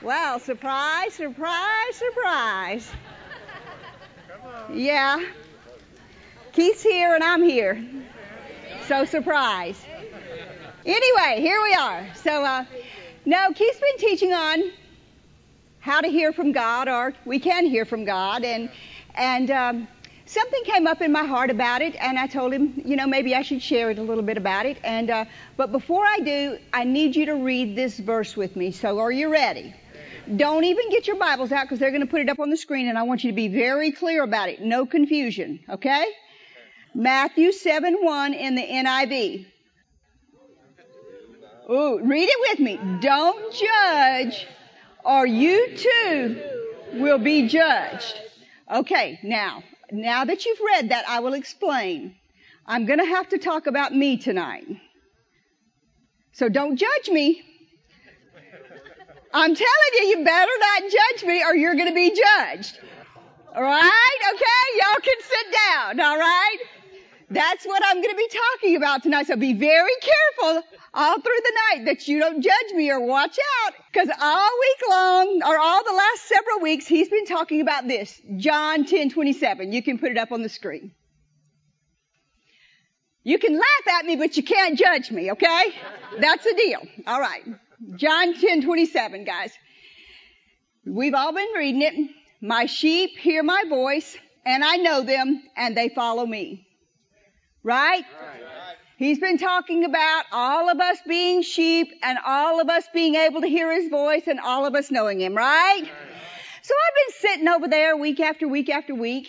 Wow, surprise, surprise, surprise. Yeah. Keith's here and I'm here. So surprise. Anyway, here we are. So, uh, no, Keith's been teaching on how to hear from God, or we can hear from God, and and um, something came up in my heart about it, and I told him, you know, maybe I should share it a little bit about it. And uh, but before I do, I need you to read this verse with me. So, are you ready? Don't even get your Bibles out because they're going to put it up on the screen, and I want you to be very clear about it. No confusion, okay? Matthew 7 1 in the NIV. Ooh, read it with me. Don't judge, or you too will be judged. Okay, now, now that you've read that, I will explain. I'm going to have to talk about me tonight. So don't judge me. I'm telling you, you better not judge me or you're going to be judged. All right? Okay? Y'all can sit down. All right? That's what I'm going to be talking about tonight. So be very careful all through the night that you don't judge me or watch out. Because all week long, or all the last several weeks, he's been talking about this. John 10, 27. You can put it up on the screen. You can laugh at me, but you can't judge me, okay? That's the deal. All right. John 10, 27, guys. We've all been reading it. My sheep hear my voice, and I know them, and they follow me. Right? He's been talking about all of us being sheep and all of us being able to hear his voice and all of us knowing him, right? So I've been sitting over there week after week after week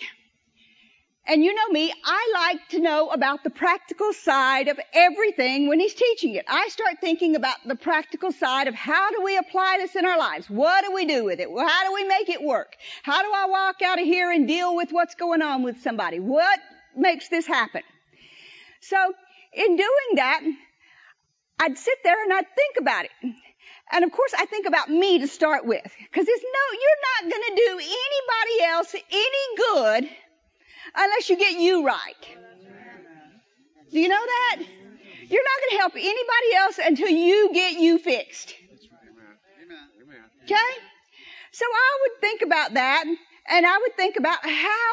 and you know me, I like to know about the practical side of everything when he's teaching it. I start thinking about the practical side of how do we apply this in our lives? What do we do with it? How do we make it work? How do I walk out of here and deal with what's going on with somebody? What makes this happen? So, in doing that, I'd sit there and I'd think about it. And of course, I think about me to start with. Cause it's no, you're not gonna do anybody else any good unless you get you right. Do you know that? You're not going to help anybody else until you get you fixed. Okay? So I would think about that and I would think about how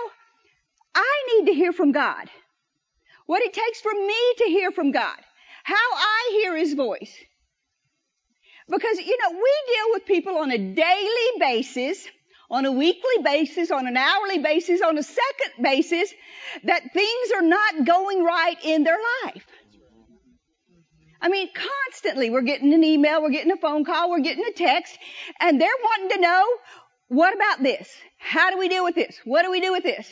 I need to hear from God. What it takes for me to hear from God. How I hear His voice. Because, you know, we deal with people on a daily basis on a weekly basis, on an hourly basis, on a second basis, that things are not going right in their life. I mean, constantly we're getting an email, we're getting a phone call, we're getting a text, and they're wanting to know, what about this? How do we deal with this? What do we do with this?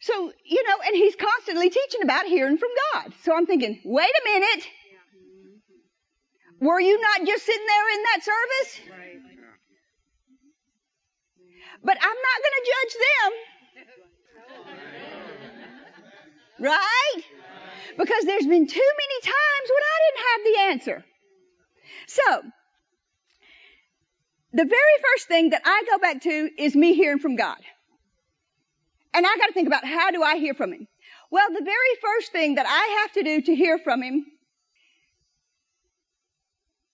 So, you know, and he's constantly teaching about hearing from God. So I'm thinking, wait a minute. Were you not just sitting there in that service? But I'm not going to judge them. Right? Because there's been too many times when I didn't have the answer. So, the very first thing that I go back to is me hearing from God. And I got to think about how do I hear from Him? Well, the very first thing that I have to do to hear from Him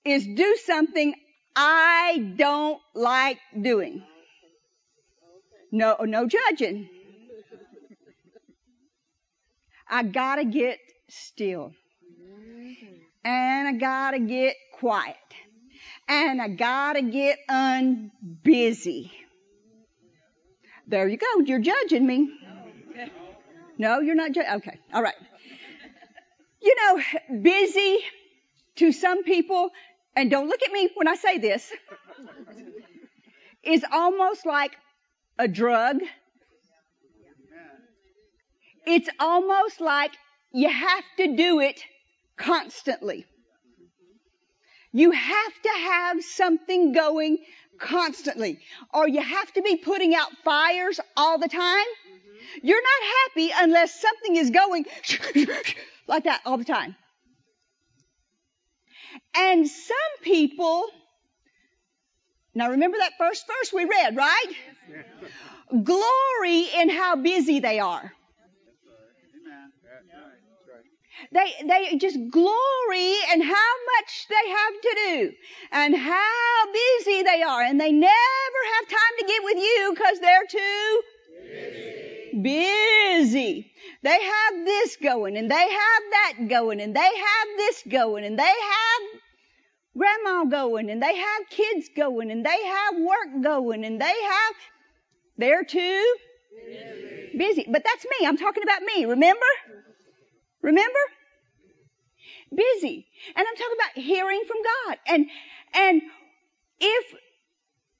is do something I don't like doing. No, no judging. I gotta get still. And I gotta get quiet. And I gotta get unbusy. There you go. You're judging me. No, you're not judging. Okay. All right. You know, busy to some people, and don't look at me when I say this, is almost like a drug. It's almost like you have to do it constantly. You have to have something going constantly, or you have to be putting out fires all the time. You're not happy unless something is going like that all the time. And some people now remember that first verse we read, right? Glory in how busy they are. They, they just glory in how much they have to do and how busy they are and they never have time to get with you because they're too busy. busy. They have this going and they have that going and they have this going and they have grandma going and they have kids going and they have work going and they have, they're too busy. busy. But that's me. I'm talking about me. Remember? Remember? Busy. And I'm talking about hearing from God. And, and if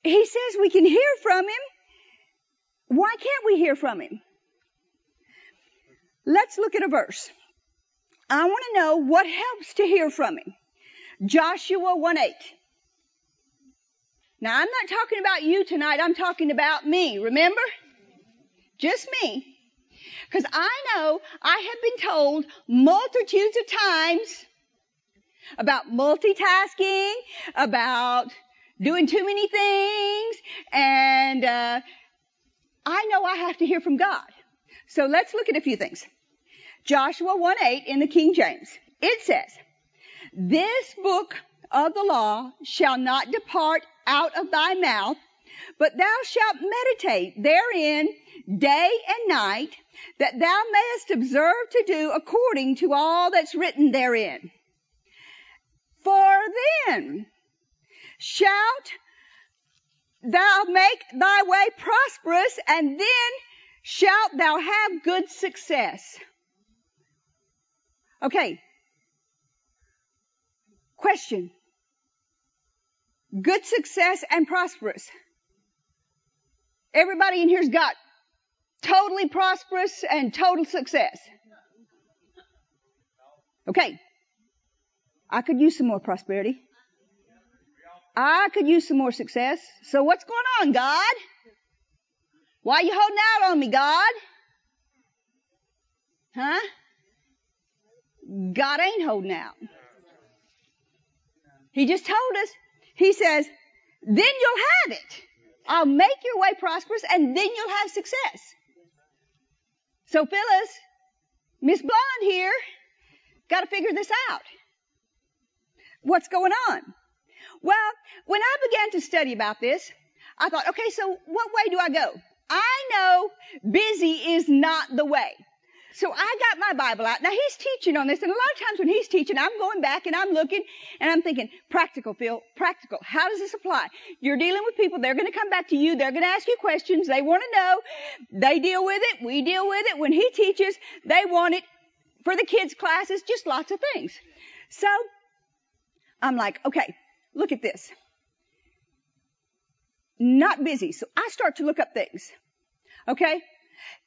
he says we can hear from him, why can't we hear from him? Let's look at a verse. I want to know what helps to hear from him. Joshua 1 8. Now I'm not talking about you tonight, I'm talking about me, remember? Just me. Because I know I have been told multitudes of times about multitasking, about doing too many things, and uh, I know I have to hear from God. So let's look at a few things. Joshua 1 8 in the King James. It says, This book of the law shall not depart out of thy mouth, but thou shalt meditate therein day and night, that thou mayest observe to do according to all that's written therein. For then shalt thou make thy way prosperous, and then shalt thou have good success. Okay. Question. Good success and prosperous. Everybody in here's got totally prosperous and total success. Okay. I could use some more prosperity. I could use some more success. So what's going on, God? Why are you holding out on me, God? Huh? God ain't holding out. He just told us. He says, then you'll have it. I'll make your way prosperous and then you'll have success. So Phyllis, Miss Blonde here, got to figure this out. What's going on? Well, when I began to study about this, I thought, okay, so what way do I go? I know busy is not the way. So I got my Bible out. Now he's teaching on this, and a lot of times when he's teaching, I'm going back and I'm looking and I'm thinking, practical, Phil, practical. How does this apply? You're dealing with people, they're gonna come back to you, they're gonna ask you questions, they wanna know, they deal with it, we deal with it. When he teaches, they want it for the kids' classes, just lots of things. So, I'm like, okay, look at this. Not busy. So I start to look up things. Okay?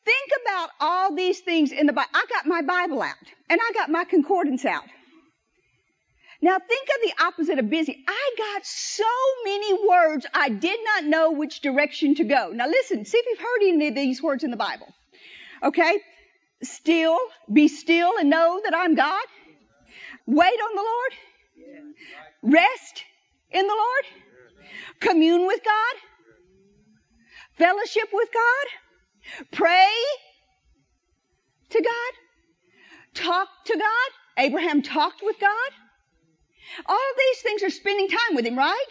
Think about all these things in the Bible. I got my Bible out and I got my concordance out. Now think of the opposite of busy. I got so many words I did not know which direction to go. Now listen, see if you've heard any of these words in the Bible. Okay? Still, be still and know that I'm God. Wait on the Lord. Rest in the Lord. Commune with God. Fellowship with God Pray to God. Talk to God. Abraham talked with God. All of these things are spending time with Him, right?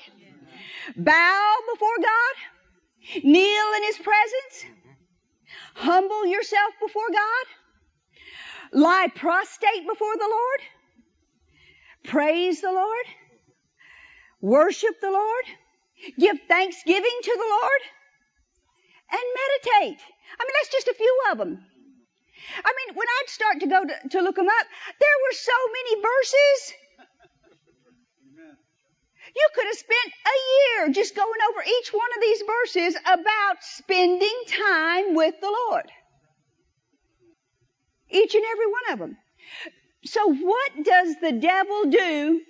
Bow before God. Kneel in His presence. Humble yourself before God. Lie prostrate before the Lord. Praise the Lord. Worship the Lord. Give thanksgiving to the Lord. And meditate. I mean, that's just a few of them. I mean, when I'd start to go to, to look them up, there were so many verses. You could have spent a year just going over each one of these verses about spending time with the Lord. Each and every one of them. So what does the devil do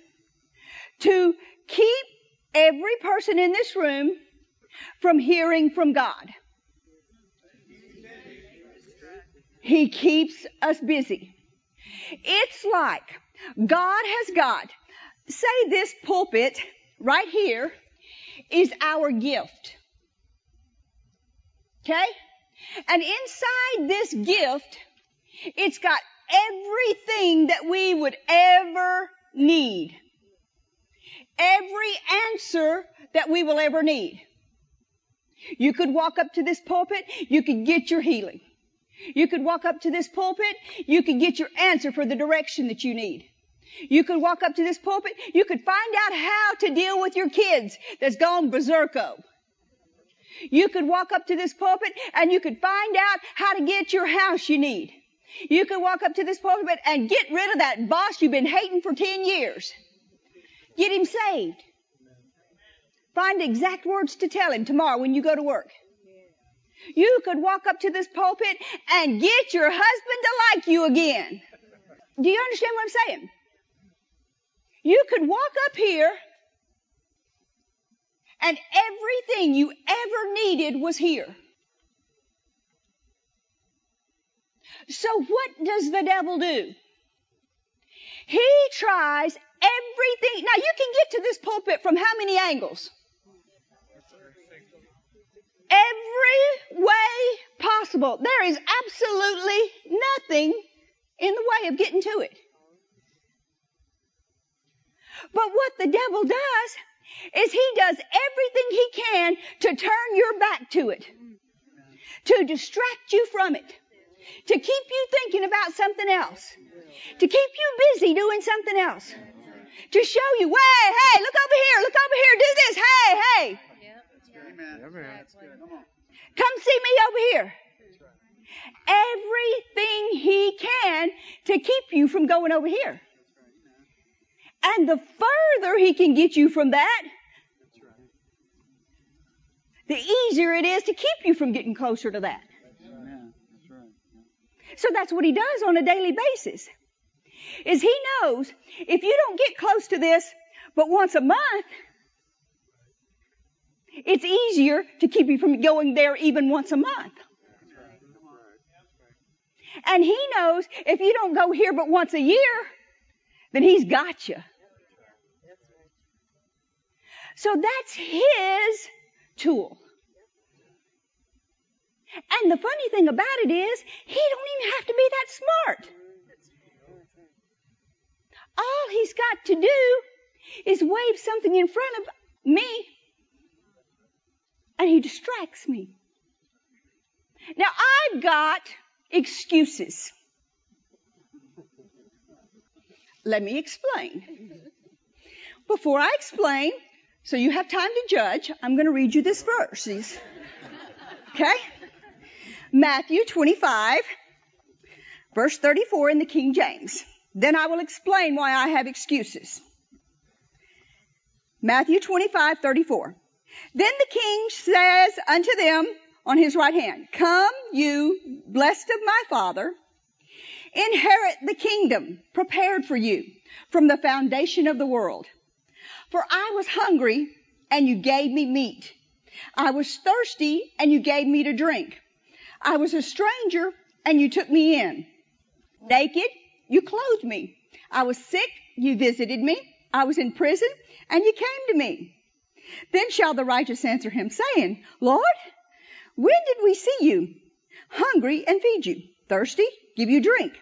to keep every person in this room from hearing from God? He keeps us busy. It's like God has got, say this pulpit right here is our gift. Okay? And inside this gift, it's got everything that we would ever need. every answer that we will ever need. You could walk up to this pulpit, you could get your healing. You could walk up to this pulpit, you could get your answer for the direction that you need. You could walk up to this pulpit, you could find out how to deal with your kids that's gone berserko. You could walk up to this pulpit and you could find out how to get your house you need. You could walk up to this pulpit and get rid of that boss you've been hating for 10 years. Get him saved. Find exact words to tell him tomorrow when you go to work. You could walk up to this pulpit and get your husband to like you again. Do you understand what I'm saying? You could walk up here and everything you ever needed was here. So what does the devil do? He tries everything. Now you can get to this pulpit from how many angles? Every way possible. There is absolutely nothing in the way of getting to it. But what the devil does is he does everything he can to turn your back to it, to distract you from it, to keep you thinking about something else, to keep you busy doing something else, to show you, hey, hey, look over here, look over here, do this, hey, hey. Come see me over here. Everything he can to keep you from going over here. And the further he can get you from that, the easier it is to keep you from getting closer to that. So that's what he does on a daily basis. Is he knows if you don't get close to this but once a month, it's easier to keep you from going there even once a month. And he knows if you don't go here but once a year, then he's got you. So that's his tool. And the funny thing about it is, he don't even have to be that smart. All he's got to do is wave something in front of me, and he distracts me. Now I've got excuses. Let me explain. Before I explain, so you have time to judge. I'm going to read you this verse. Okay? Matthew 25, verse 34 in the King James. Then I will explain why I have excuses. Matthew 25, 34. Then the king says unto them on his right hand, Come, you blessed of my father, inherit the kingdom prepared for you from the foundation of the world. For I was hungry and you gave me meat. I was thirsty and you gave me to drink. I was a stranger and you took me in. Naked, you clothed me. I was sick, you visited me. I was in prison and you came to me. Then shall the righteous answer him saying, Lord, when did we see you hungry and feed you? Thirsty, give you drink?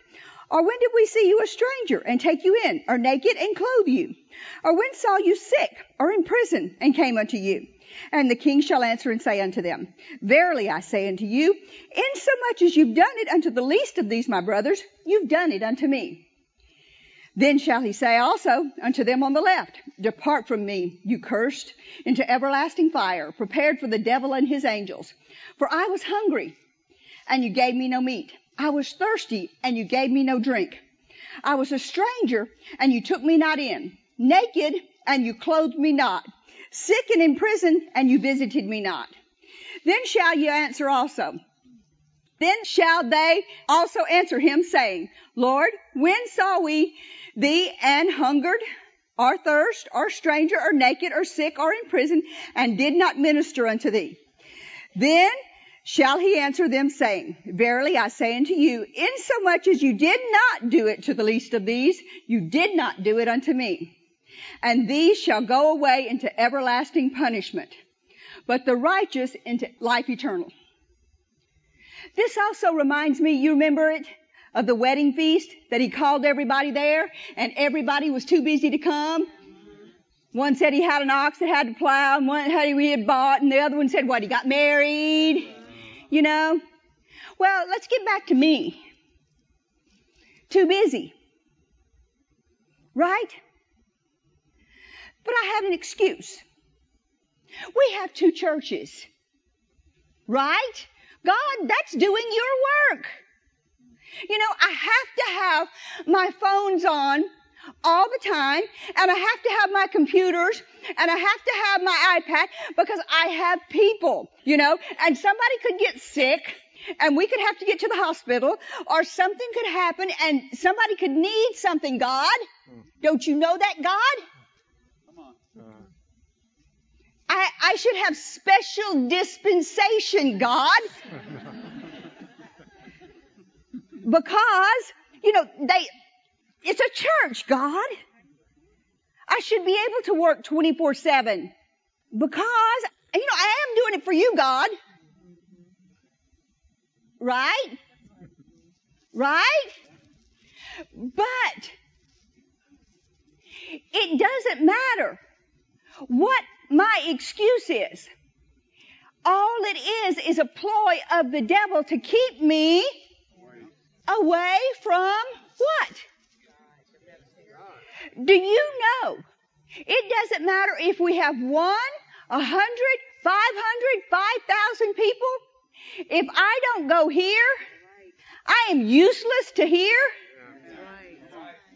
Or when did we see you a stranger and take you in, or naked and clothe you? Or when saw you sick or in prison and came unto you? And the king shall answer and say unto them, Verily I say unto you, insomuch as you've done it unto the least of these my brothers, you've done it unto me. Then shall he say also unto them on the left, Depart from me, you cursed, into everlasting fire, prepared for the devil and his angels. For I was hungry, and you gave me no meat. I was thirsty and you gave me no drink. I was a stranger and you took me not in. Naked and you clothed me not. Sick and in prison and you visited me not. Then shall you answer also. Then shall they also answer him saying, Lord, when saw we thee and hungered or thirst or stranger or naked or sick or in prison and did not minister unto thee? Then shall he answer them saying, Verily I say unto you, insomuch as you did not do it to the least of these, you did not do it unto me. And these shall go away into everlasting punishment, but the righteous into life eternal. This also reminds me, you remember it, of the wedding feast that he called everybody there and everybody was too busy to come. One said he had an ox that had to plow, and one had he had bought, and the other one said what he got married. You know. Well, let's get back to me. Too busy. Right? But I had an excuse. We have two churches. Right? God, that's doing your work. You know, I have to have my phones on all the time, and I have to have my computers, and I have to have my iPad because I have people, you know, and somebody could get sick, and we could have to get to the hospital, or something could happen, and somebody could need something, God. Hmm. Don't you know that, God? Uh, I, I should have special dispensation, God. because, you know, they, it's a church, God. I should be able to work 24 7 because, you know, I am doing it for you, God. Right? Right? But it doesn't matter what my excuse is. All it is is a ploy of the devil to keep me away from what? Do you know? It doesn't matter if we have one, a hundred, five hundred, five thousand people. If I don't go here, I am useless to here.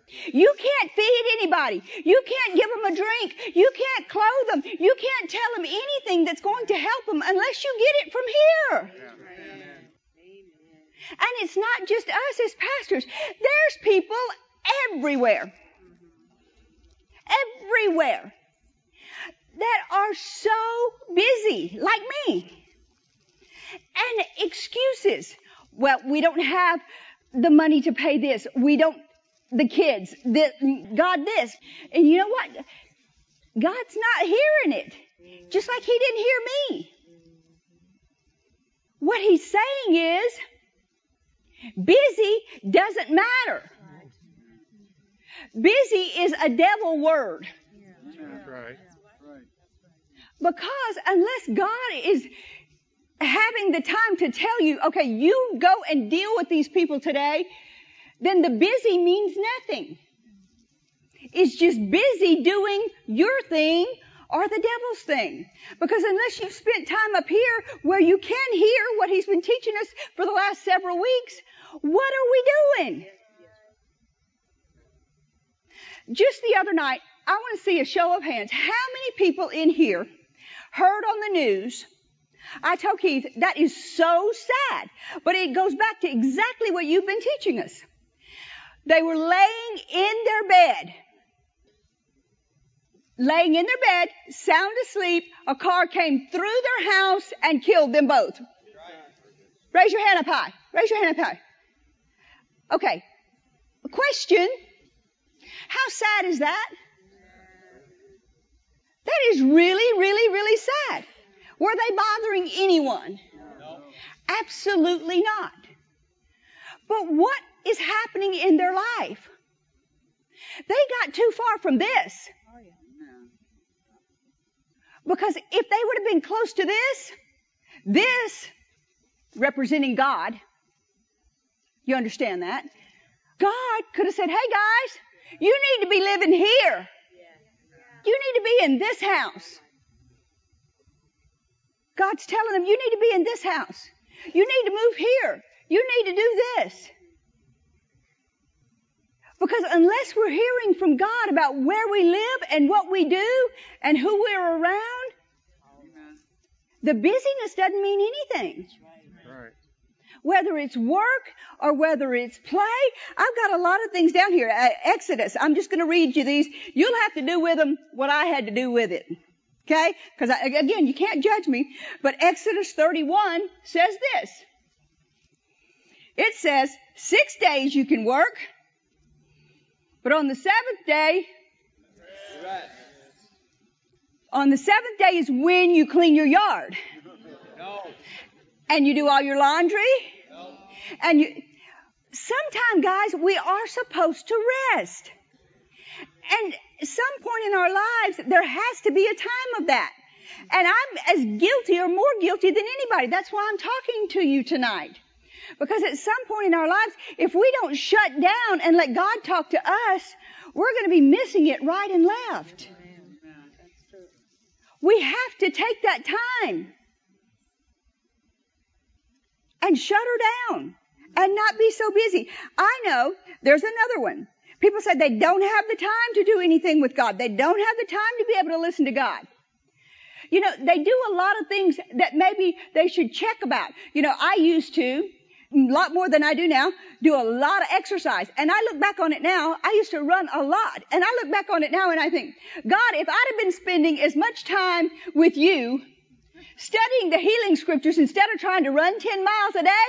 You can't feed anybody. You can't give them a drink. You can't clothe them. You can't tell them anything that's going to help them unless you get it from here. And it's not just us as pastors. There's people everywhere. Everywhere. That are so busy, like me. And excuses. Well, we don't have the money to pay this. We don't the kids, the, God this. And you know what? God's not hearing it. Just like He didn't hear me. What He's saying is, busy doesn't matter. Busy is a devil word. right. Because unless God is having the time to tell you, okay, you go and deal with these people today, then the busy means nothing. It's just busy doing your thing or the devil's thing. Because unless you've spent time up here where you can hear what he's been teaching us for the last several weeks, what are we doing? Just the other night, I want to see a show of hands. How many people in here heard on the news? I told Keith, that is so sad. But it goes back to exactly what you've been teaching us. They were laying in their bed. Laying in their bed, sound asleep. A car came through their house and killed them both. Raise your hand up high. Raise your hand up high. Okay. A question. How sad is that? That is really, really, really sad. Were they bothering anyone? No. Absolutely not. But what is happening in their life. They got too far from this. Because if they would have been close to this, this representing God, you understand that? God could have said, hey guys, you need to be living here. You need to be in this house. God's telling them, you need to be in this house. You need to move here. You need to do this. Because unless we're hearing from God about where we live and what we do and who we're around, the busyness doesn't mean anything. Whether it's work or whether it's play, I've got a lot of things down here. Uh, Exodus, I'm just going to read you these. You'll have to do with them what I had to do with it. Okay? Because again, you can't judge me. But Exodus 31 says this. It says, six days you can work but on the seventh day, on the seventh day is when you clean your yard. No. And you do all your laundry. No. And you, sometimes guys, we are supposed to rest. And some point in our lives, there has to be a time of that. And I'm as guilty or more guilty than anybody. That's why I'm talking to you tonight. Because at some point in our lives, if we don't shut down and let God talk to us, we're going to be missing it right and left. We have to take that time and shut her down and not be so busy. I know there's another one. People say they don't have the time to do anything with God. They don't have the time to be able to listen to God. You know, they do a lot of things that maybe they should check about. You know, I used to, a lot more than I do now, do a lot of exercise. And I look back on it now, I used to run a lot. And I look back on it now and I think, God, if I'd have been spending as much time with you, studying the healing scriptures instead of trying to run 10 miles a day,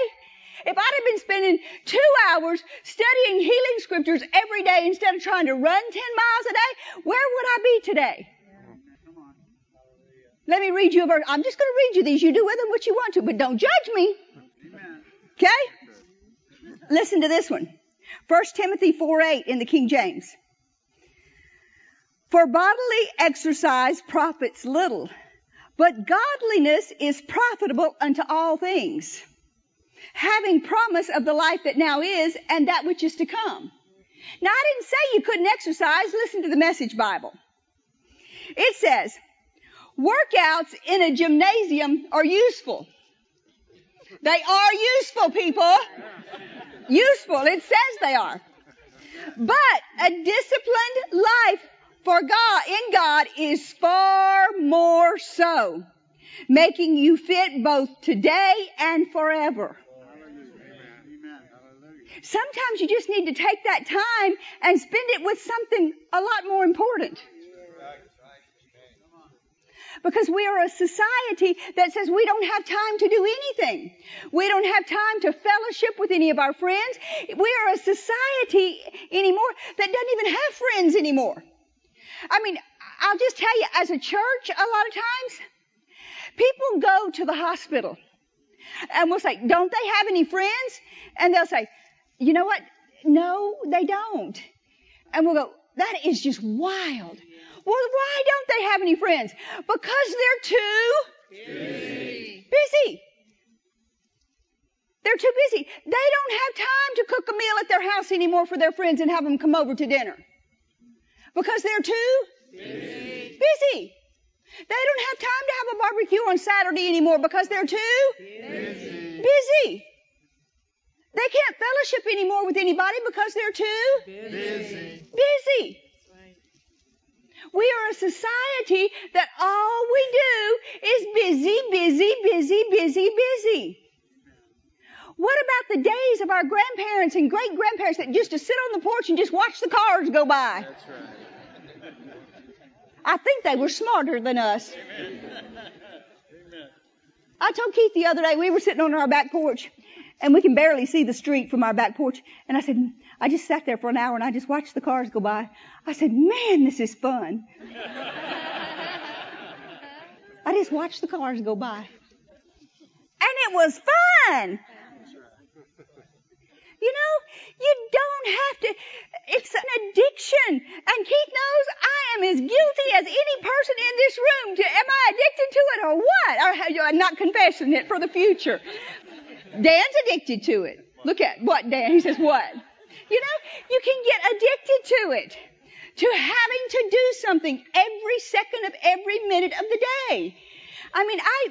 if I'd have been spending two hours studying healing scriptures every day instead of trying to run 10 miles a day, where would I be today? Let me read you a verse. I'm just going to read you these. You do with them what you want to, but don't judge me. Okay? Listen to this one. 1 Timothy 4 8 in the King James. For bodily exercise profits little, but godliness is profitable unto all things, having promise of the life that now is and that which is to come. Now I didn't say you couldn't exercise. Listen to the message Bible. It says, workouts in a gymnasium are useful. They are useful, people. Useful. It says they are. But a disciplined life for God, in God is far more so, making you fit both today and forever. Sometimes you just need to take that time and spend it with something a lot more important. Because we are a society that says we don't have time to do anything. We don't have time to fellowship with any of our friends. We are a society anymore that doesn't even have friends anymore. I mean, I'll just tell you, as a church, a lot of times, people go to the hospital and we'll say, don't they have any friends? And they'll say, you know what? No, they don't. And we'll go, that is just wild. Well, why don't they have any friends? Because they're too busy. busy. They're too busy. They don't have time to cook a meal at their house anymore for their friends and have them come over to dinner. Because they're too busy. busy. They don't have time to have a barbecue on Saturday anymore because they're too busy. busy. They can't fellowship anymore with anybody because they're too busy. busy. We are a society that all we do is busy, busy, busy, busy, busy. What about the days of our grandparents and great grandparents that used to sit on the porch and just watch the cars go by? That's right. I think they were smarter than us. Amen. I told Keith the other day, we were sitting on our back porch and we can barely see the street from our back porch. And I said, I just sat there for an hour and I just watched the cars go by. I said, man, this is fun. I just watched the cars go by. And it was fun. You know, you don't have to, it's an addiction. And Keith knows I am as guilty as any person in this room. To, am I addicted to it or what? Or I'm not confessing it for the future. Dan's addicted to it. Look at what Dan, he says what? You know, you can get addicted to it. To having to do something every second of every minute of the day. I mean, I,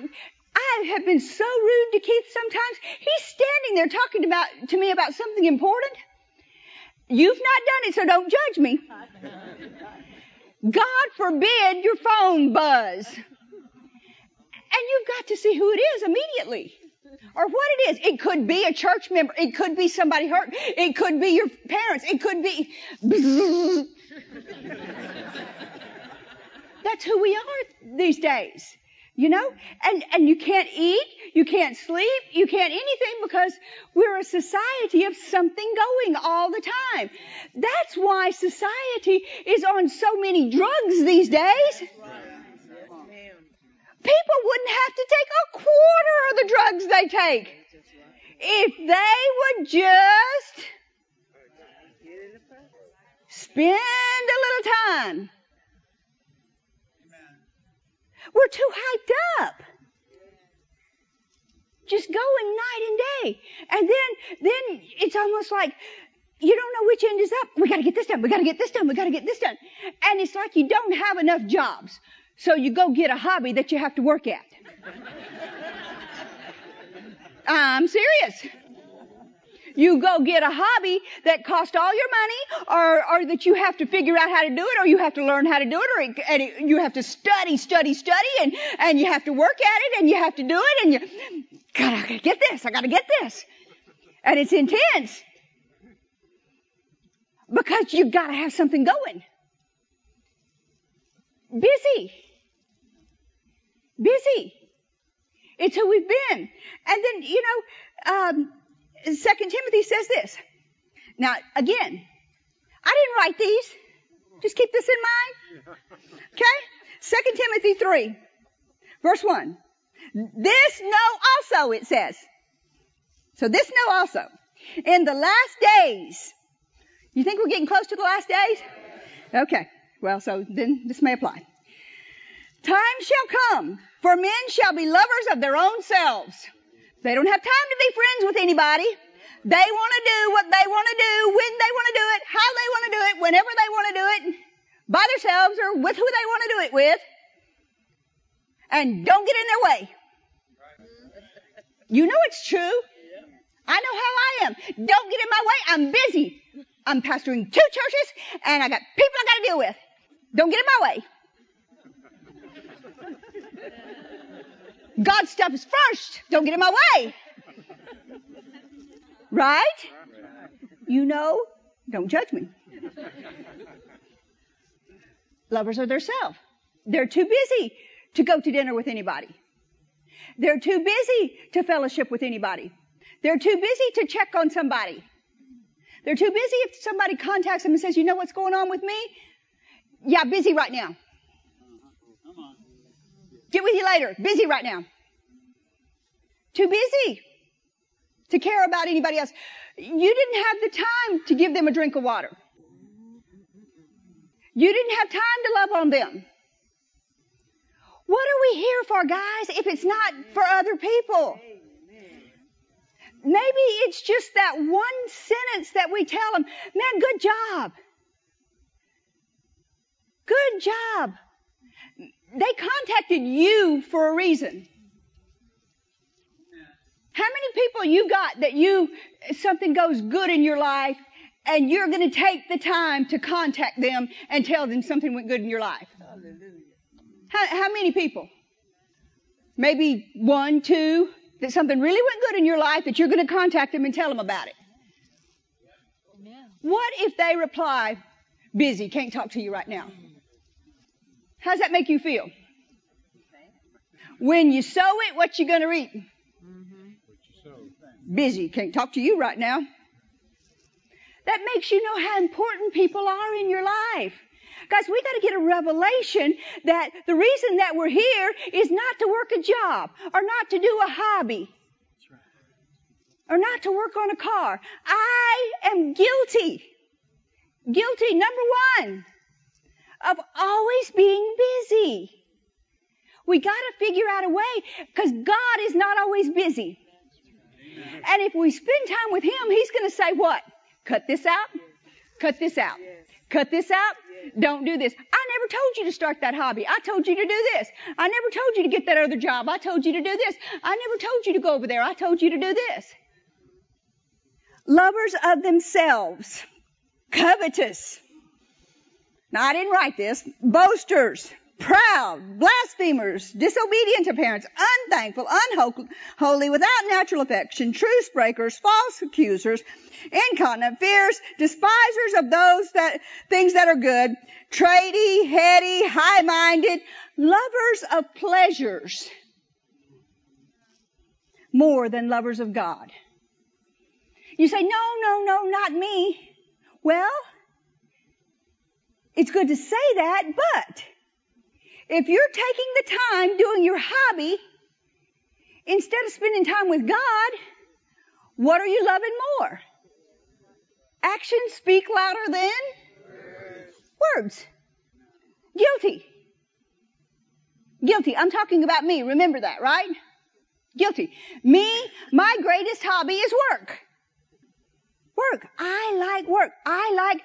I have been so rude to Keith sometimes. He's standing there talking about, to me about something important. You've not done it, so don't judge me. God forbid your phone buzz. And you've got to see who it is immediately or what it is. It could be a church member. It could be somebody hurt. It could be your parents. It could be. That's who we are these days. You know? And, and you can't eat, you can't sleep, you can't anything because we're a society of something going all the time. That's why society is on so many drugs these days. People wouldn't have to take a quarter of the drugs they take. If they would just Spend a little time. We're too hyped up. Just going night and day. And then, then it's almost like you don't know which end is up. We gotta get this done. We gotta get this done. We gotta get this done. And it's like you don't have enough jobs. So you go get a hobby that you have to work at. I'm serious. You go get a hobby that costs all your money or, or that you have to figure out how to do it or you have to learn how to do it or it, and it, you have to study, study, study and, and you have to work at it and you have to do it and you, God, I gotta get this. I gotta get this. And it's intense. Because you gotta have something going. Busy. Busy. It's who we've been. And then, you know, um, Second Timothy says this. Now, again, I didn't write these. Just keep this in mind. Okay? Second Timothy 3, verse 1. This know also, it says. So this know also. In the last days. You think we're getting close to the last days? Okay. Well, so then this may apply. Time shall come, for men shall be lovers of their own selves they don't have time to be friends with anybody. They want to do what they want to do, when they want to do it, how they want to do it, whenever they want to do it, by themselves or with who they want to do it with. And don't get in their way. You know it's true. I know how I am. Don't get in my way. I'm busy. I'm pastoring two churches and I got people I got to deal with. Don't get in my way. God's stuff is first. Don't get in my way. Right? You know, don't judge me. Lovers are their self. They're too busy to go to dinner with anybody. They're too busy to fellowship with anybody. They're too busy to check on somebody. They're too busy if somebody contacts them and says, you know what's going on with me? Yeah, busy right now. Get with you later. Busy right now. Too busy to care about anybody else. You didn't have the time to give them a drink of water. You didn't have time to love on them. What are we here for, guys, if it's not for other people? Maybe it's just that one sentence that we tell them, man, good job. Good job. They contacted you for a reason. How many people you got that you, something goes good in your life and you're going to take the time to contact them and tell them something went good in your life? How, how many people? Maybe one, two, that something really went good in your life that you're going to contact them and tell them about it. What if they reply, busy, can't talk to you right now? How does that make you feel? When you sow it, what you gonna reap? Busy, can't talk to you right now. That makes you know how important people are in your life. Guys, we gotta get a revelation that the reason that we're here is not to work a job or not to do a hobby or not to work on a car. I am guilty. Guilty, number one, of always being busy. We gotta figure out a way because God is not always busy. And if we spend time with Him, He's gonna say what? Cut this out. Cut this out. Cut this out. Don't do this. I never told you to start that hobby. I told you to do this. I never told you to get that other job. I told you to do this. I never told you to go over there. I told you to do this. Lovers of themselves. Covetous. Now I didn't write this. Boasters proud, blasphemers, disobedient to parents, unthankful, unholy, without natural affection, truce breakers, false accusers, incontinent, fierce, despisers of those that, things that are good, trady, heady, high-minded, lovers of pleasures, more than lovers of God. You say, no, no, no, not me. Well, it's good to say that, but if you're taking the time doing your hobby instead of spending time with God, what are you loving more? Actions speak louder than Words. Guilty. Guilty. I'm talking about me. Remember that, right? Guilty. Me, my greatest hobby is work. Work. I like work. I like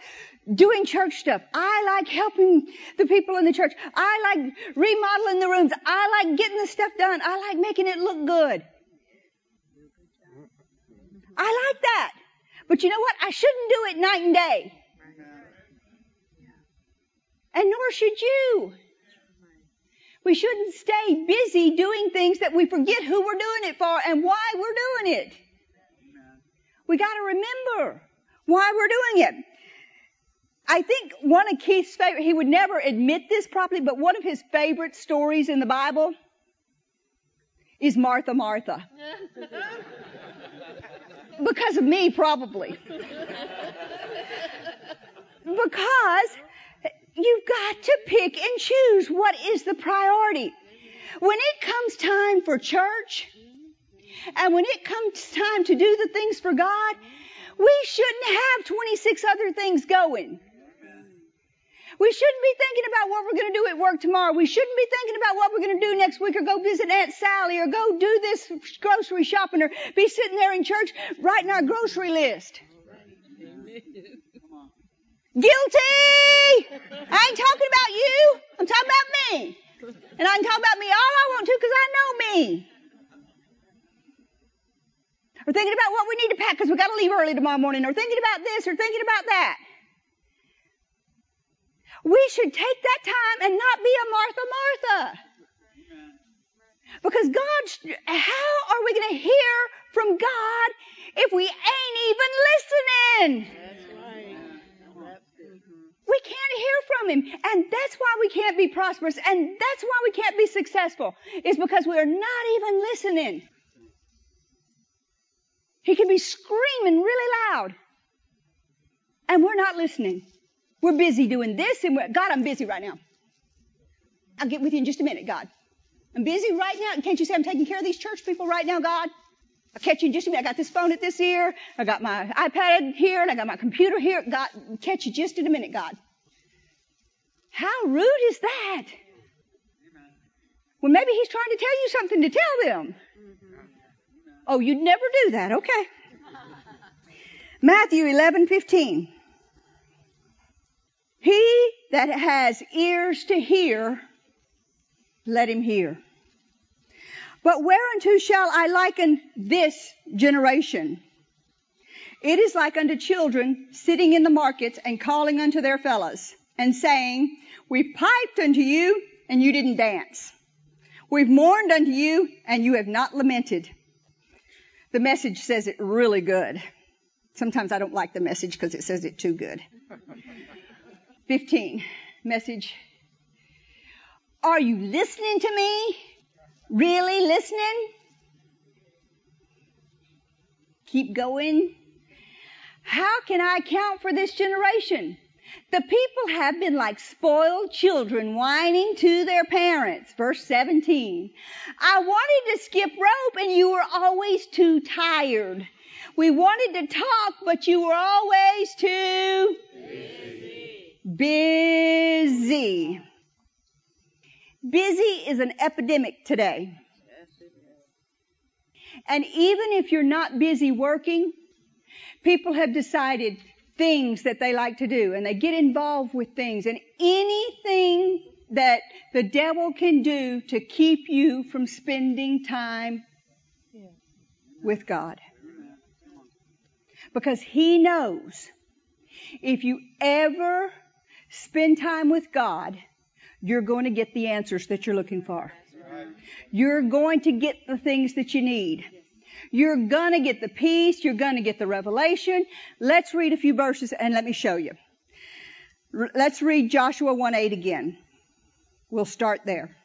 doing church stuff. I like helping the people in the church. I like remodeling the rooms. I like getting the stuff done. I like making it look good. I like that. But you know what? I shouldn't do it night and day. And nor should you. We shouldn't stay busy doing things that we forget who we're doing it for and why we're doing it. We gotta remember why we're doing it. I think one of Keith's favorite, he would never admit this properly, but one of his favorite stories in the Bible is Martha, Martha. because of me, probably. because you've got to pick and choose what is the priority. When it comes time for church, and when it comes time to do the things for God, we shouldn't have 26 other things going. We shouldn't be thinking about what we're going to do at work tomorrow. We shouldn't be thinking about what we're going to do next week or go visit Aunt Sally or go do this grocery shopping or be sitting there in church writing our grocery list. Guilty! I ain't talking about you. I'm talking about me. And I can talk about me all I want to because I know me. Or thinking about what we need to pack because we got to leave early tomorrow morning. Or thinking about this or thinking about that. We should take that time and not be a Martha Martha. Because God, how are we going to hear from God if we ain't even listening? We can't hear from Him. And that's why we can't be prosperous. And that's why we can't be successful. Is because we are not even listening. He can be screaming really loud. And we're not listening. We're busy doing this and God, I'm busy right now. I'll get with you in just a minute, God. I'm busy right now. Can't you see I'm taking care of these church people right now, God? I'll catch you in just a minute. I got this phone at this ear. I got my iPad here and I got my computer here. God, catch you just in a minute, God. How rude is that? Well, maybe he's trying to tell you something to tell them. Oh, you'd never do that. Okay. Matthew 11:15. He that has ears to hear, let him hear. But whereunto shall I liken this generation? It is like unto children sitting in the markets and calling unto their fellows and saying, We piped unto you and you didn't dance. We've mourned unto you and you have not lamented. The message says it really good. Sometimes I don't like the message because it says it too good. 15 message. Are you listening to me? Really listening? Keep going. How can I account for this generation? The people have been like spoiled children whining to their parents. Verse 17. I wanted to skip rope and you were always too tired. We wanted to talk, but you were always too busy. Busy. Busy is an epidemic today. And even if you're not busy working, people have decided things that they like to do and they get involved with things and anything that the devil can do to keep you from spending time with God. Because he knows if you ever spend time with God, you're going to get the answers that you're looking for. You're going to get the things that you need. You're gonna get the peace. You're gonna get the revelation. Let's read a few verses and let me show you. Let's read Joshua 1:8 again. We'll start there.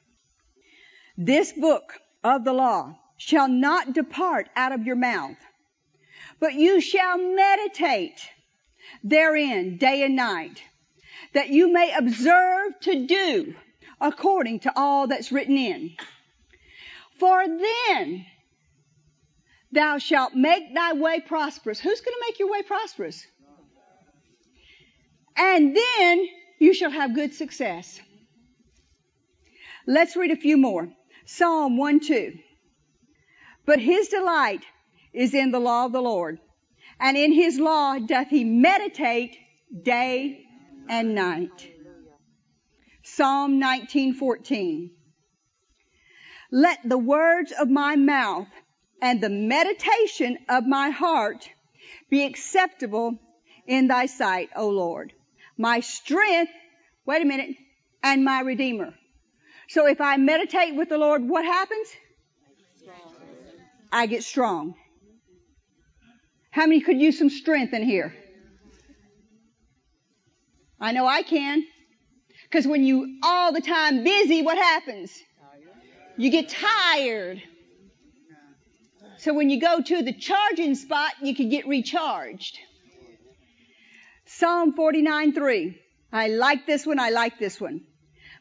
This book of the law shall not depart out of your mouth, but you shall meditate therein day and night, that you may observe to do according to all that's written in. For then thou shalt make thy way prosperous. Who's going to make your way prosperous? And then you shall have good success. Let's read a few more. Psalm 1 2. But his delight is in the law of the Lord, and in his law doth he meditate day and night. Psalm 19:14 Let the words of my mouth and the meditation of my heart be acceptable in thy sight, O Lord. My strength, wait a minute, and my redeemer. So if I meditate with the Lord, what happens? I get strong. How many could use some strength in here? I know I can. Because when you all the time busy, what happens? You get tired. So when you go to the charging spot, you can get recharged. Psalm 49 3. I like this one. I like this one.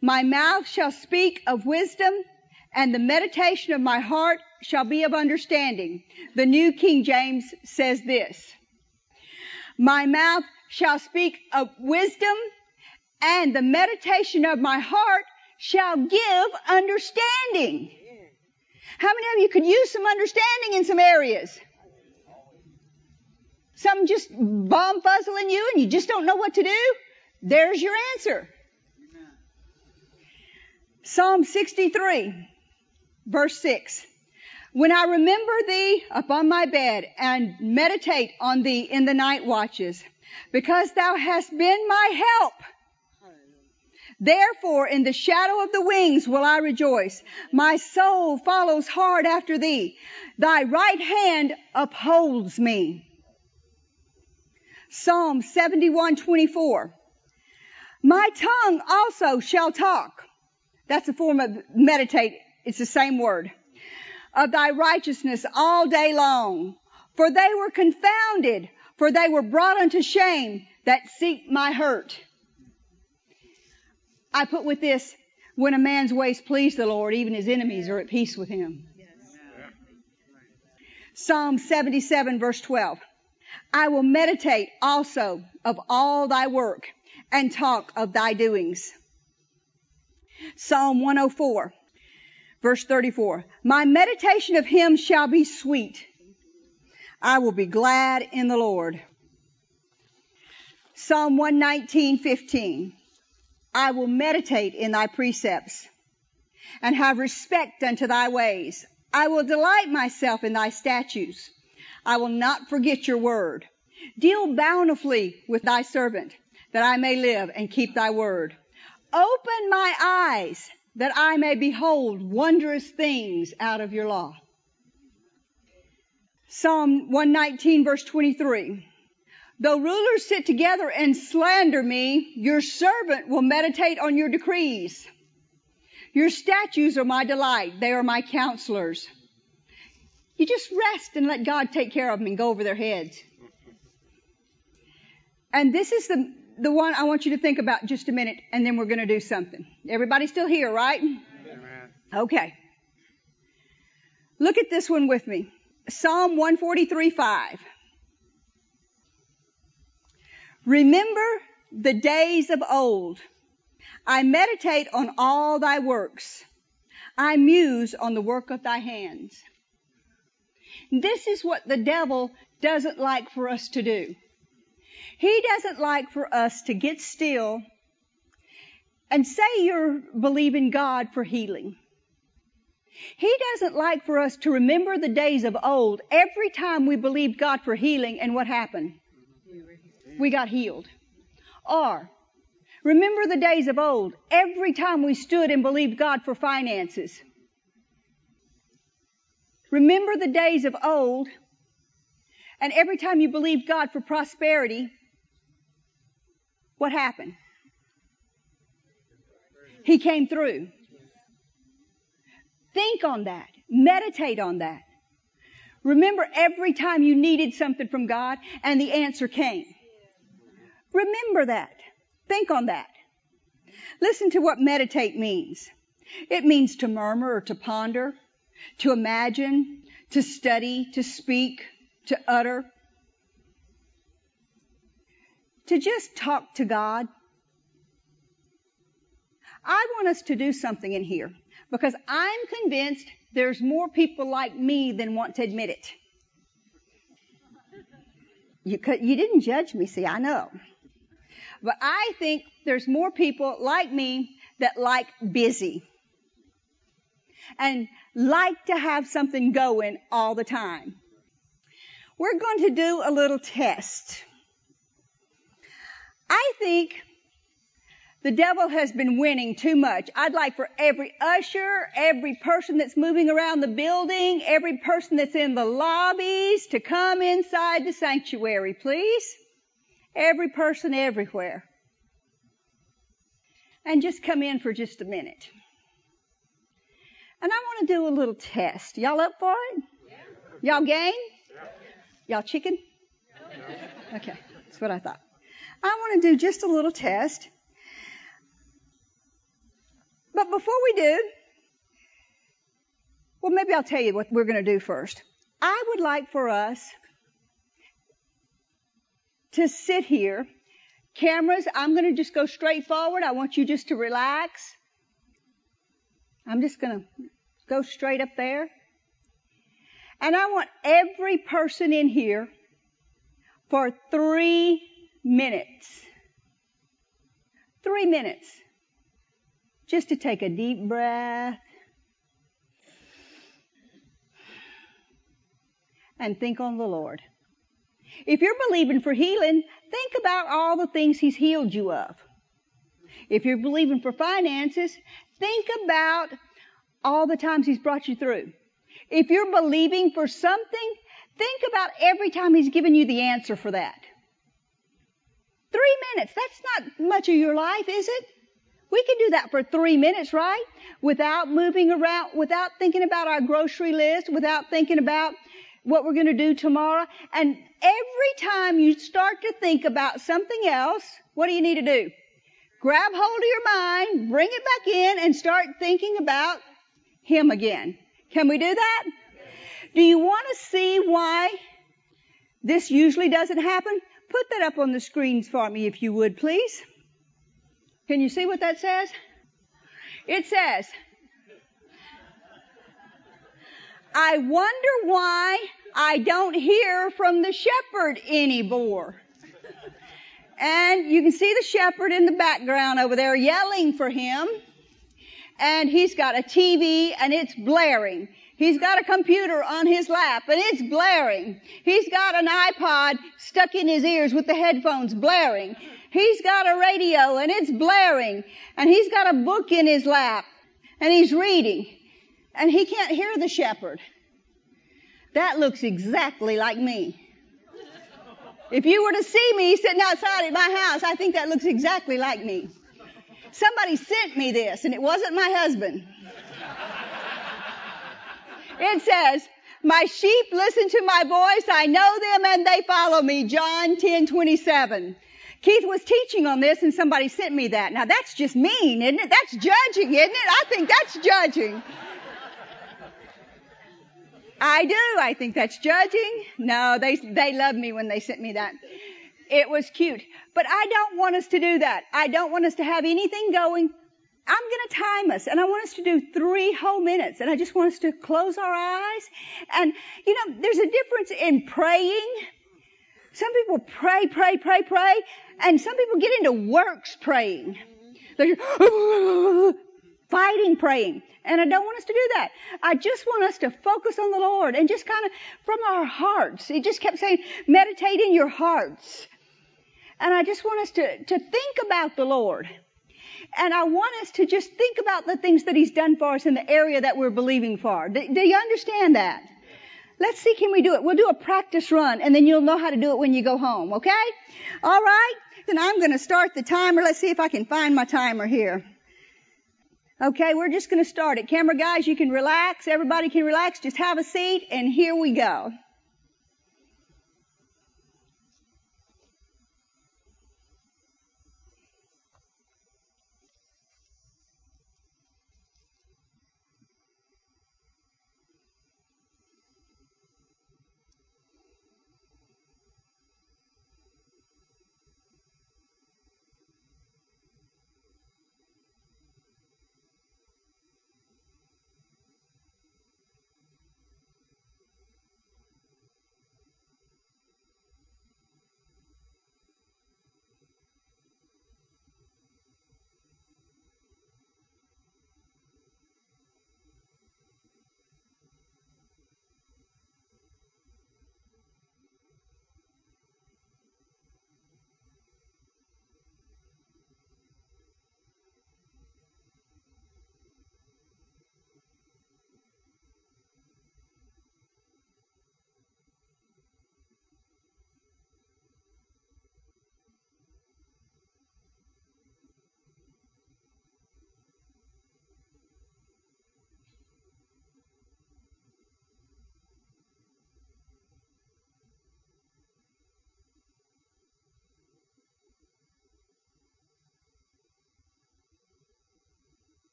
My mouth shall speak of wisdom and the meditation of my heart shall be of understanding. The New King James says this. My mouth shall speak of wisdom and the meditation of my heart shall give understanding. How many of you could use some understanding in some areas? Some just bomb fuzzling you and you just don't know what to do? There's your answer. Psalm 63, verse 6. When I remember thee upon my bed and meditate on thee in the night watches, because thou hast been my help. Therefore in the shadow of the wings will I rejoice. My soul follows hard after thee. Thy right hand upholds me. Psalm 71:24. My tongue also shall talk that's a form of meditate. It's the same word. Of thy righteousness all day long. For they were confounded, for they were brought unto shame that seek my hurt. I put with this, when a man's ways please the Lord, even his enemies are at peace with him. Psalm 77 verse 12. I will meditate also of all thy work and talk of thy doings. Psalm 104, verse 34. My meditation of him shall be sweet. I will be glad in the Lord. Psalm 119, 15. I will meditate in thy precepts and have respect unto thy ways. I will delight myself in thy statutes. I will not forget your word. Deal bountifully with thy servant that I may live and keep thy word. Open my eyes that I may behold wondrous things out of your law. Psalm 119 verse 23. Though rulers sit together and slander me, your servant will meditate on your decrees. Your statutes are my delight. They are my counselors. You just rest and let God take care of them and go over their heads. And this is the, the one I want you to think about just a minute, and then we're going to do something. Everybody still here, right? Amen. Okay. Look at this one with me. Psalm 143 5. Remember the days of old. I meditate on all thy works. I muse on the work of thy hands. This is what the devil doesn't like for us to do. He doesn't like for us to get still and say you're believing God for healing. He doesn't like for us to remember the days of old every time we believed God for healing and what happened? We got healed. Or, remember the days of old every time we stood and believed God for finances. Remember the days of old and every time you believed God for prosperity what happened? He came through. Think on that. Meditate on that. Remember every time you needed something from God and the answer came. Remember that. Think on that. Listen to what meditate means. It means to murmur or to ponder, to imagine, to study, to speak, to utter, to just talk to God. I want us to do something in here because I'm convinced there's more people like me than want to admit it. You, could, you didn't judge me, see, I know. But I think there's more people like me that like busy and like to have something going all the time. We're going to do a little test. I think the devil has been winning too much. I'd like for every usher, every person that's moving around the building, every person that's in the lobbies to come inside the sanctuary, please. Every person everywhere. And just come in for just a minute. And I want to do a little test. Y'all up for it? Yeah. Y'all game? Yeah. Y'all chicken? Okay, that's what I thought. I want to do just a little test. But before we do, well, maybe I'll tell you what we're going to do first. I would like for us to sit here. Cameras, I'm going to just go straight forward. I want you just to relax. I'm just going to go straight up there. And I want every person in here for three minutes. Three minutes just to take a deep breath and think on the Lord. If you're believing for healing, think about all the things He's healed you of. If you're believing for finances, think about all the times He's brought you through. If you're believing for something, think about every time He's given you the answer for that. Three minutes, that's not much of your life, is it? We can do that for three minutes, right? Without moving around, without thinking about our grocery list, without thinking about what we're going to do tomorrow. And every time you start to think about something else, what do you need to do? Grab hold of your mind, bring it back in, and start thinking about Him again. Can we do that? Do you want to see why this usually doesn't happen? Put that up on the screens for me if you would, please. Can you see what that says? It says, I wonder why I don't hear from the shepherd anymore. And you can see the shepherd in the background over there yelling for him. And he's got a TV and it's blaring. He's got a computer on his lap and it's blaring. He's got an iPod stuck in his ears with the headphones blaring. He's got a radio and it's blaring and he's got a book in his lap and he's reading and he can't hear the shepherd. That looks exactly like me. If you were to see me sitting outside at my house, I think that looks exactly like me. Somebody sent me this and it wasn't my husband. It says, my sheep listen to my voice. I know them and they follow me. John 10, 27. Keith was teaching on this and somebody sent me that. Now that's just mean, isn't it? That's judging, isn't it? I think that's judging. I do. I think that's judging. No, they, they loved me when they sent me that. It was cute. But I don't want us to do that. I don't want us to have anything going. I'm going to time us and I want us to do three whole minutes and I just want us to close our eyes. And, you know, there's a difference in praying some people pray, pray, pray, pray, and some people get into works praying. They're fighting praying. And I don't want us to do that. I just want us to focus on the Lord and just kind of from our hearts. He just kept saying, meditate in your hearts. And I just want us to, to think about the Lord. And I want us to just think about the things that He's done for us in the area that we're believing for. Do, do you understand that? Let's see, can we do it? We'll do a practice run and then you'll know how to do it when you go home, okay? Alright? Then I'm gonna start the timer. Let's see if I can find my timer here. Okay, we're just gonna start it. Camera guys, you can relax. Everybody can relax. Just have a seat and here we go.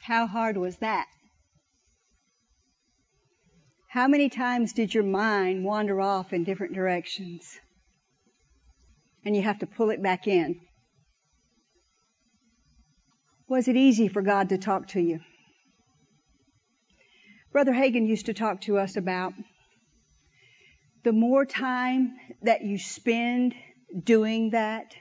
How hard was that? How many times did your mind wander off in different directions? And you have to pull it back in. Was it easy for God to talk to you? Brother Hagin used to talk to us about the more time that you spend doing that,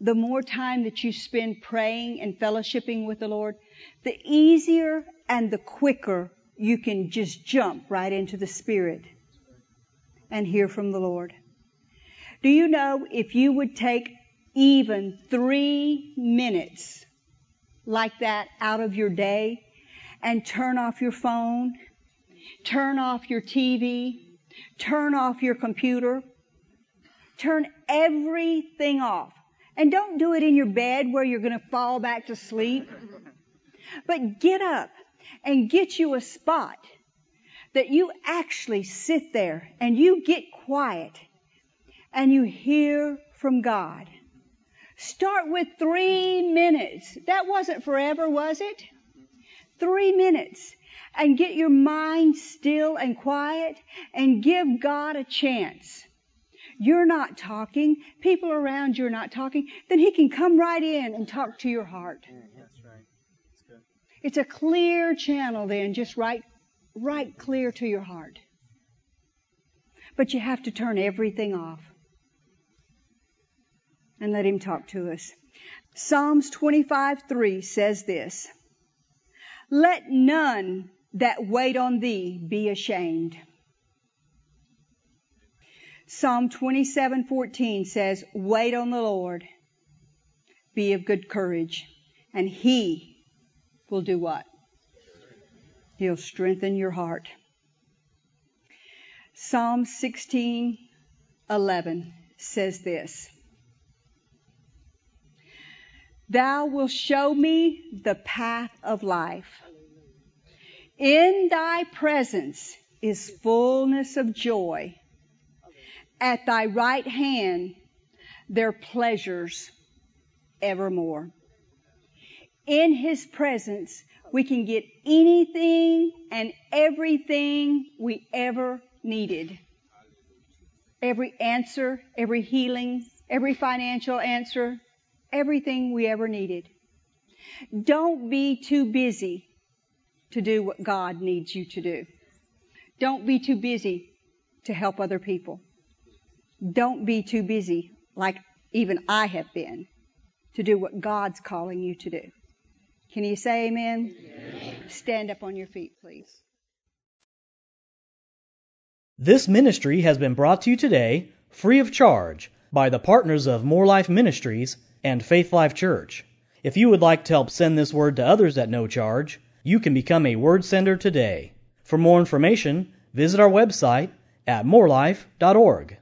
the more time that you spend praying and fellowshipping with the Lord, the easier and the quicker you can just jump right into the Spirit and hear from the Lord. Do you know if you would take even three minutes like that out of your day and turn off your phone, turn off your TV, turn off your computer, turn everything off. And don't do it in your bed where you're going to fall back to sleep. But get up and get you a spot that you actually sit there and you get quiet and you hear from God. Start with three minutes. That wasn't forever, was it? Three minutes. And get your mind still and quiet and give God a chance. You're not talking. People around you are not talking. Then He can come right in and talk to your heart. That's right. That's good. It's a clear channel then, just right, right clear to your heart. But you have to turn everything off and let him talk to us. Psalms 25:3 says this. Let none that wait on thee be ashamed. Psalm 27:14 says, "Wait on the Lord. Be of good courage, and he will do what? He'll strengthen your heart." Psalm 16:11 says this. Thou wilt show me the path of life. In thy presence is fullness of joy. At thy right hand there pleasures evermore. In his presence we can get anything and everything we ever needed. Every answer, every healing, every financial answer, everything we ever needed. Don't be too busy to do what God needs you to do. Don't be too busy to help other people. Don't be too busy, like even I have been, to do what God's calling you to do. Can you say amen? amen? Stand up on your feet, please. This ministry has been brought to you today free of charge by the partners of Moore Life Ministries and Faith Life Church. If you would like to help send this word to others at no charge, you can become a word sender today. For more information, visit our website at moorelife.org.